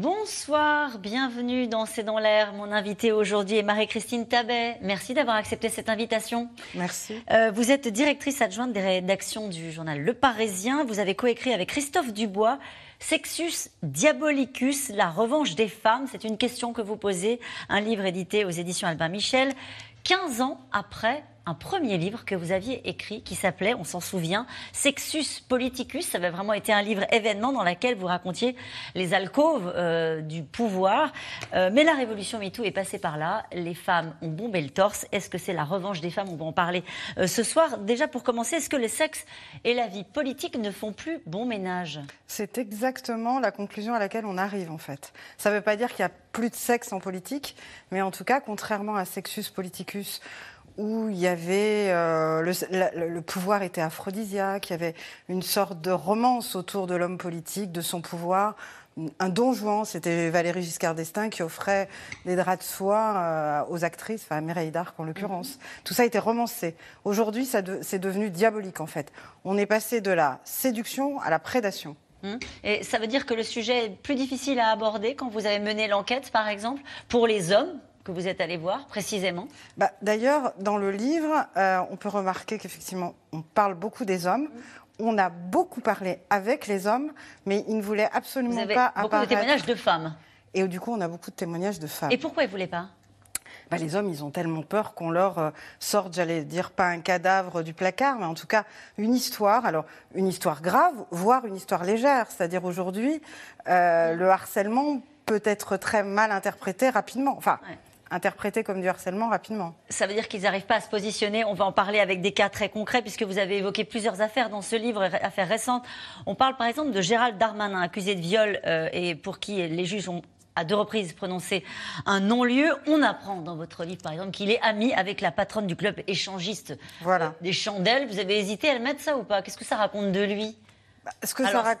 Bonsoir, bienvenue dans C'est dans l'air. Mon invité aujourd'hui est Marie-Christine Tabet. Merci d'avoir accepté cette invitation. Merci. Euh, vous êtes directrice adjointe des rédactions du journal Le Parisien. Vous avez coécrit avec Christophe Dubois Sexus Diabolicus, la revanche des femmes, c'est une question que vous posez, un livre édité aux éditions Albin Michel, 15 ans après un premier livre que vous aviez écrit qui s'appelait, on s'en souvient, Sexus Politicus. Ça avait vraiment été un livre événement dans lequel vous racontiez les alcôves euh, du pouvoir. Euh, mais la révolution MeToo est passée par là. Les femmes ont bombé le torse. Est-ce que c'est la revanche des femmes? On va en parler euh, ce soir. Déjà pour commencer, est-ce que le sexe et la vie politique ne font plus bon ménage? C'est exactement la conclusion à laquelle on arrive en fait. Ça ne veut pas dire qu'il n'y a plus de sexe en politique, mais en tout cas, contrairement à Sexus Politicus, où il y avait euh, le, pouvoir était aphrodisiaque, il y avait une sorte de romance autour de l'homme politique, de son pouvoir. Un don Juan, c'était Valérie Giscard d'Estaing qui offrait des draps de soie euh, aux actrices, enfin à Mireille d'Arc en l'occurrence. Mhm. Tout ça a été romancé. Aujourd'hui, c'est devenu diabolique en fait. On est passé de la séduction à la prédation. Mhm. Et ça veut dire que le sujet est plus difficile à aborder quand vous avez mené l'enquête, par exemple, pour les hommes que vous êtes allé voir précisément bah, D'ailleurs, dans le livre, euh, on peut remarquer qu'effectivement, on parle beaucoup des hommes. On a beaucoup parlé avec les hommes, mais ils ne voulaient absolument vous avez pas beaucoup de témoignages de femmes. Et du coup, on a beaucoup de témoignages de femmes. Et pourquoi ils ne voulaient pas? Bah, les hommes, ils ont tellement peur qu'on leur euh, sorte, j'allais dire, pas un cadavre du placard, mais en tout cas une histoire. Alors, une histoire grave, voire une histoire légère. C'est-à-dire aujourd'hui, euh, le harcèlement peut être très mal interprété rapidement. Enfin, interprété comme du harcèlement rapidement. Ça veut dire qu'ils n'arrivent pas à se positionner. On va en parler avec des cas très concrets, puisque vous avez évoqué plusieurs affaires dans ce livre, affaires récentes. On parle par exemple de Gérald Darmanin, accusé de viol euh, et pour qui les juges ont à deux reprises prononcé un non-lieu. On apprend dans votre livre, par exemple, qu'il est ami avec la patronne du club échangiste voilà. Euh, des chandelles. Vous avez hésité à le mettre ça ou pas? Qu'est-ce que ça raconte de lui? Ça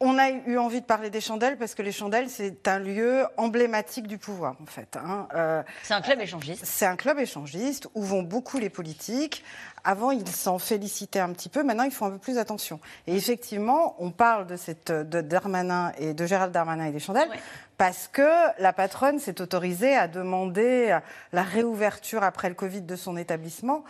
On a eu envie de parler des chandelles parce que les chandelles, c'est un lieu emblématique du pouvoir, en fait. Hein. Euh, c'est un club échangiste. C'est un club échangiste où vont beaucoup les politiques. Avant, ils s'en félicitaient un petit peu. Maintenant, ils font un peu plus attention. Et effectivement, on parle de cette de Darmanin et de Gérald Darmanin et des chandelles parce que la patronne s'est autorisée à demander la réouverture après le Covid de son établissement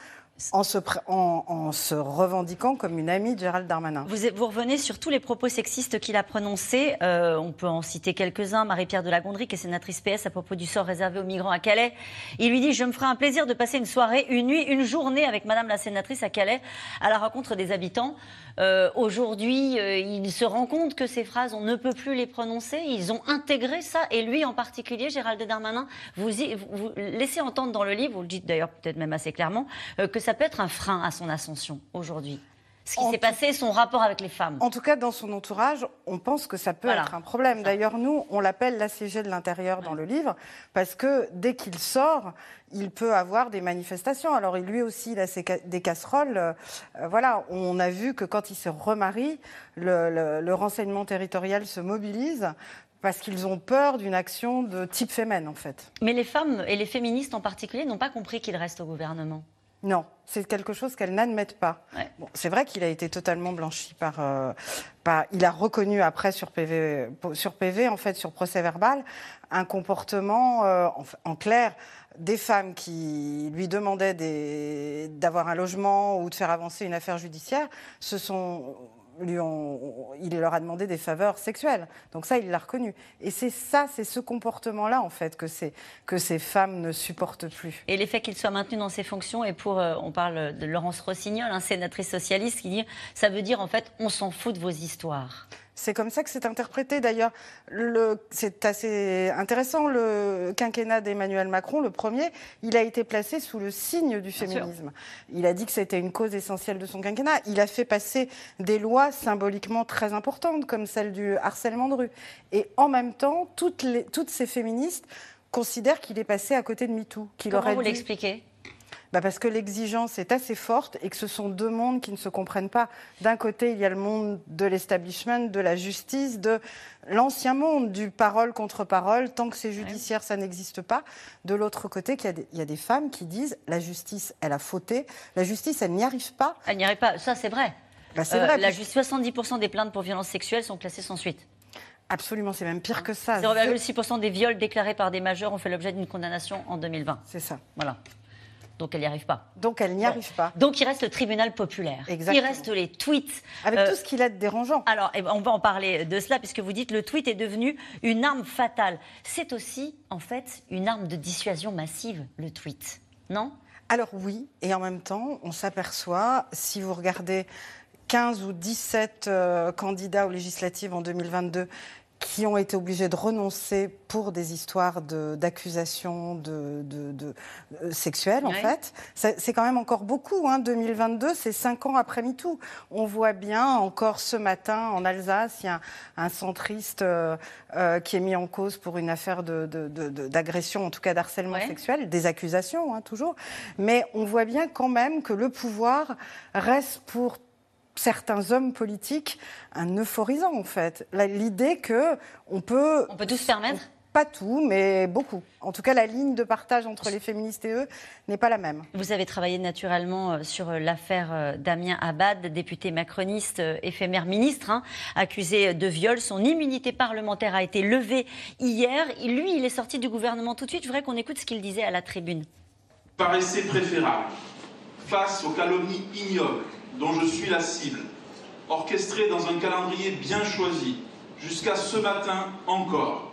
en se, en, se, revendiquant comme une amie de Gérald Darmanin. Vous, revenez sur tous les propos sexistes qu'il a prononcés. Euh, on peut en citer quelques-uns. Marie-Pierre de la Gondry, qui est sénatrice PS à propos du sort réservé aux migrants à Calais. Il lui dit Je me ferai un plaisir de passer une soirée, une nuit, une journée avec Madame la sénatrice à Calais à la rencontre des habitants. Euh, Aujourd'hui, euh, il se rend compte que ces phrases, on ne peut plus les prononcer. Ils ont intégré ça. Et lui en particulier, Gérald Darmanin, vous, laissez entendre dans le livre, vous le dites d'ailleurs peut-être même assez clairement, euh, que peut être un frein à son ascension aujourd'hui ce qui s'est passé, son rapport avec les femmes. En tout cas, dans son entourage, on pense que ça peut être un problème. D'ailleurs, nous, on l'appelle l'assiégé de l'intérieur dans le livre, parce que dès qu'il sort, il peut avoir des manifestations. Alors, lui aussi, il a des casseroles. Euh, voilà, on a vu que quand il se remarie, le, renseignement territorial se mobilise parce qu'ils ont peur d'une action de type féminin, en fait. Mais les femmes, et les féministes en particulier, n'ont pas compris qu'il reste au gouvernement. Non, c'est quelque chose qu'elles n'admettent pas. c'est vrai qu'il a été totalement blanchi euh, par, Il a reconnu après sur PV, sur PV, en fait, sur procès verbal, un comportement, euh, en, clair, des femmes qui lui demandaient d'avoir un logement ou de faire avancer une affaire judiciaire se sont il leur a demandé des faveurs sexuelles. Donc ça, il l'a reconnu. Et c'est ça, c'est ce comportement-là, en fait, que, ces femmes ne supportent plus. Et l'effet qu'il soit maintenu dans ses fonctions, et pour, euh, on parle de Laurence Rossignol, un sénatrice socialiste, qui dit, ça veut dire, en fait, on s'en fout de vos histoires. C'est comme ça que c'est interprété. D'ailleurs, c'est assez intéressant. Le quinquennat d'Emmanuel Macron, le premier, il a été placé sous le signe du féminisme. Il a dit que c'était une cause essentielle de son quinquennat. Il a fait passer des lois symboliquement très importantes, comme celle du harcèlement de rue. Et en même temps, toutes, les, toutes ces féministes considèrent qu'il est passé à côté de MeToo. Comment aurait vous l'expliquez? Bah Parce que l'exigence est assez forte et que ce sont deux mondes qui ne se comprennent pas. D'un côté, il y a le monde de l'establishment, de la justice, de l'ancien monde du parole contre parole. Tant que c'est judiciaire, ça n'existe pas. De l'autre côté, il y, a des, femmes qui disent la justice, elle a fauté. La justice, elle n'y arrive pas. Elle n'y arrive pas. Ça, c'est vrai. Bah, c'est vrai. Euh, la 70% des plaintes pour violences sexuelles sont classées sans suite. Absolument, c'est même pire que ça. 0,6% des viols déclarés par des majeurs ont fait l'objet d'une condamnation en 2020. C'est ça. Voilà. Donc elle n'y arrive pas. Donc elle n'y arrive pas. Donc il reste le tribunal populaire. Exactement. Il reste les tweets. Avec tout euh, ce qu'il a de dérangeant. Alors eh ben, on va en parler de cela puisque vous dites le tweet est devenu une arme fatale. C'est aussi en fait une arme de dissuasion massive, le tweet. Non? Alors oui, et en même temps, on s'aperçoit, si vous regardez 15 ou 17 euh, candidats aux législatives en 2022 qui ont été obligés de renoncer pour des histoires d'accusations de, de, euh, sexuelles, en fait. C'est quand même encore beaucoup. Hein. 2022, c'est cinq ans après MeToo. On voit bien, encore ce matin, en Alsace, il y a un, centriste euh, euh, qui est mis en cause pour une affaire d'agression, en tout cas d'harcèlement sexuel, des accusations, hein, toujours. Mais on voit bien quand même que le pouvoir reste pour certains hommes politiques un euphorisant en fait. L'idée que on peut on peut tout se permettre. Pas tout, mais beaucoup. En tout cas, la ligne de partage entre les féministes et eux n'est pas la même. Vous avez travaillé naturellement euh, sur euh, l'affaire euh, Damien Abad, député macroniste, éphémère ministre, hein, accusé de viol. Son immunité parlementaire a été levée hier. Lui, il est sorti du gouvernement tout de suite. Je voudrais qu'on écoute ce qu'il disait à la tribune. Paraissait préférable, face aux calomnies ignobles dont je suis la cible, orchestrée dans un calendrier bien choisi, jusqu'à ce matin encore,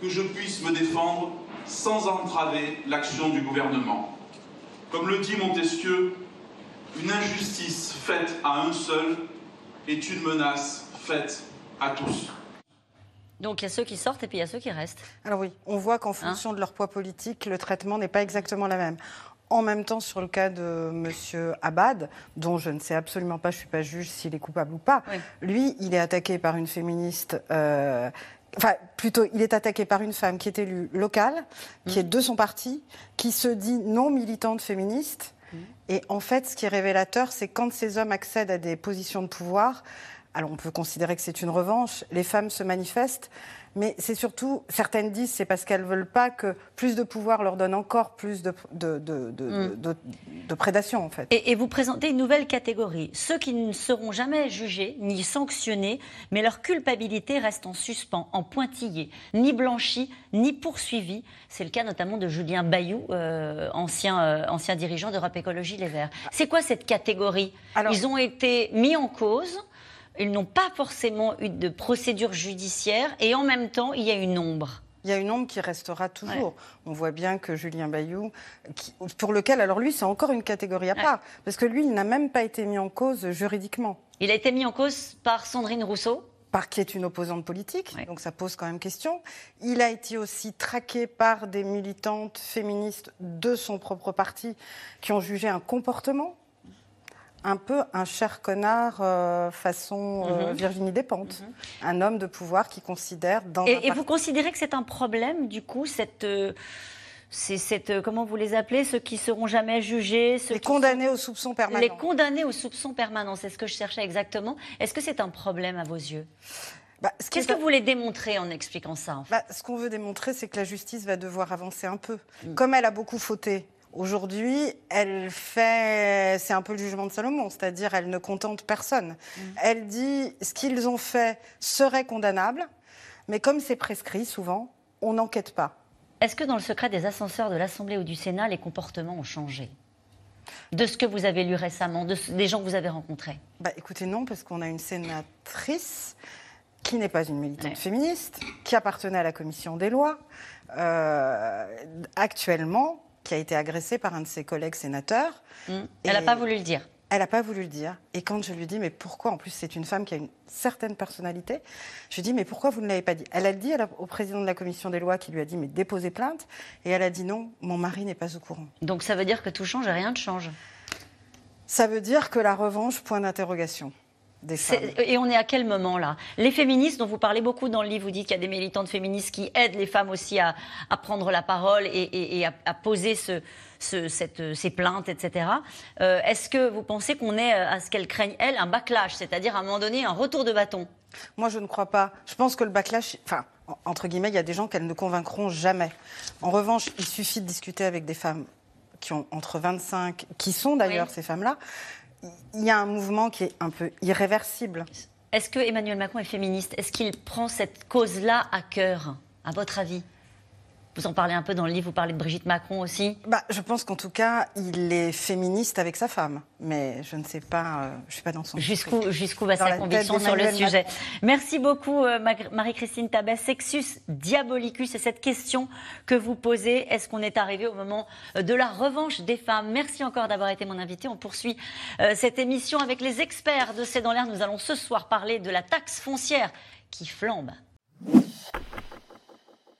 que je puisse me défendre sans entraver l'action du gouvernement. Comme le dit Montesquieu, une injustice faite à un seul est une menace faite à tous. Donc il y a ceux qui sortent et puis il y a ceux qui restent. Alors oui, on voit qu'en hein fonction de leur poids politique, le traitement n'est pas exactement la même. En même temps, sur le cas de M. Abad, dont je ne sais absolument pas, je ne suis pas juge s'il est coupable ou pas, lui, il est attaqué par une féministe. Euh, enfin, plutôt, il est attaqué par une femme qui est élue locale, qui mm. est de son parti, qui se dit non militante féministe. Mm. Et en fait, ce qui est révélateur, c'est quand ces hommes accèdent à des positions de pouvoir, alors on peut considérer que c'est une revanche, les femmes se manifestent, mais c'est surtout, certaines disent, c'est parce qu'elles ne veulent pas que plus de pouvoir leur donne encore plus de, de, mm. prédation, en fait. Et, vous présentez une nouvelle catégorie. Ceux qui ne seront jamais jugés, ni sanctionnés, mais leur culpabilité reste en suspens, en pointillé, ni blanchi, ni poursuivi. C'est le cas notamment de Julien Bayou, euh, ancien, euh, ancien dirigeant d'Europe Écologie Les Verts. C'est quoi cette catégorie? Ils ont été mis en cause ils n'ont pas forcément eu de procédure judiciaire et en même temps, il y a une ombre. Il y a une ombre qui restera toujours. On voit bien que Julien Bayou, pour lequel, alors lui, c'est encore une catégorie à part, parce que lui, il n'a même pas été mis en cause juridiquement. Il a été mis en cause par Sandrine Rousseau par qui est une opposante politique, donc ça pose quand même question. Il a été aussi traqué par des militantes féministes de son propre parti qui ont jugé un comportement un peu un cher connard euh, façon euh, mhm. Virginie Despentes, mhm. un homme de pouvoir qui considère dans et, et vous considérez que c'est un problème du coup cette euh, c'est cette comment vous les appelez ceux qui seront jamais jugés ceux les condamnés au soupçon permanent les condamnés au soupçon permanent c'est ce que je cherchais exactement est-ce que c'est un problème à vos yeux? Bah, Qu'est-ce que vous voulez démontrer en expliquant ça bah, Ce qu'on veut démontrer, c'est que la justice va devoir avancer un peu. Mm. Comme elle a beaucoup fauté Aujourd'hui, elle fait, c'est un peu le jugement de Salomon, c'est-à-dire elle ne contente personne. Mm. Elle dit ce qu'ils ont fait serait condamnable, mais comme c'est prescrit souvent, on n'enquête pas. Est-ce que dans le secret des ascenseurs de l'Assemblée ou du Sénat, les comportements ont changé? De ce que vous avez lu récemment, des gens que vous avez rencontrés? Bah, Écoutez, non, parce qu'on a une sénatrice qui n'est pas une militante féministe, qui appartenait à la commission des lois. Euh, actuellement, qui a été agressée par un de ses collègues sénateurs. Mmh. Elle n'a pas voulu le dire. Elle n'a pas voulu le dire. Et quand je lui dis, mais pourquoi? En plus, c'est une femme qui a une certaine personnalité. Je lui dis, mais pourquoi vous ne l'avez pas dit? Elle a dit au président de la commission des lois qui lui a dit, mais déposez plainte. Et elle a dit, non, mon mari n'est pas au courant. Donc ça veut dire que tout change et rien ne change Ça veut dire que la revanche, point d'interrogation. Et on est à quel moment là? Les féministes dont vous parlez beaucoup dans le livre, vous dites qu'il y a des militantes féministes qui aident les femmes aussi à, prendre la parole et, à, poser ce, cette, ces plaintes, etc. Euh, est-ce que vous pensez qu'on est euh, à ce qu'elles craignent, elles, un backlash, c'est-à-dire à un moment donné un retour de bâton? Moi, je ne crois pas. Je pense que le backlash, enfin, entre guillemets, il y a des gens qu'elles ne convaincront jamais. En revanche, il suffit de discuter avec des femmes qui ont entre 25, qui sont d'ailleurs ces femmes-là. Il y a un mouvement qui est un peu irréversible. Est-ce que Emmanuel Macron est féministe? Est-ce qu'il prend cette cause-là à cœur, à votre avis? Vous en parlez un peu dans le livre, vous parlez de Brigitte Macron aussi bah, Je pense qu'en tout cas, il est féministe avec sa femme. Mais je ne sais pas, euh, je ne suis pas dans son... Jusqu'où jusqu'où va sa conviction sur le sujet Merci beaucoup euh, Marie-Christine Tabet. Sexus diabolicus, c'est cette question que vous posez. Est-ce qu'on est arrivé au moment euh, de la revanche des femmes? Merci encore d'avoir été mon invité. On poursuit cette émission avec les experts de C'est dans l'air. Nous allons ce soir parler de la taxe foncière qui flambe.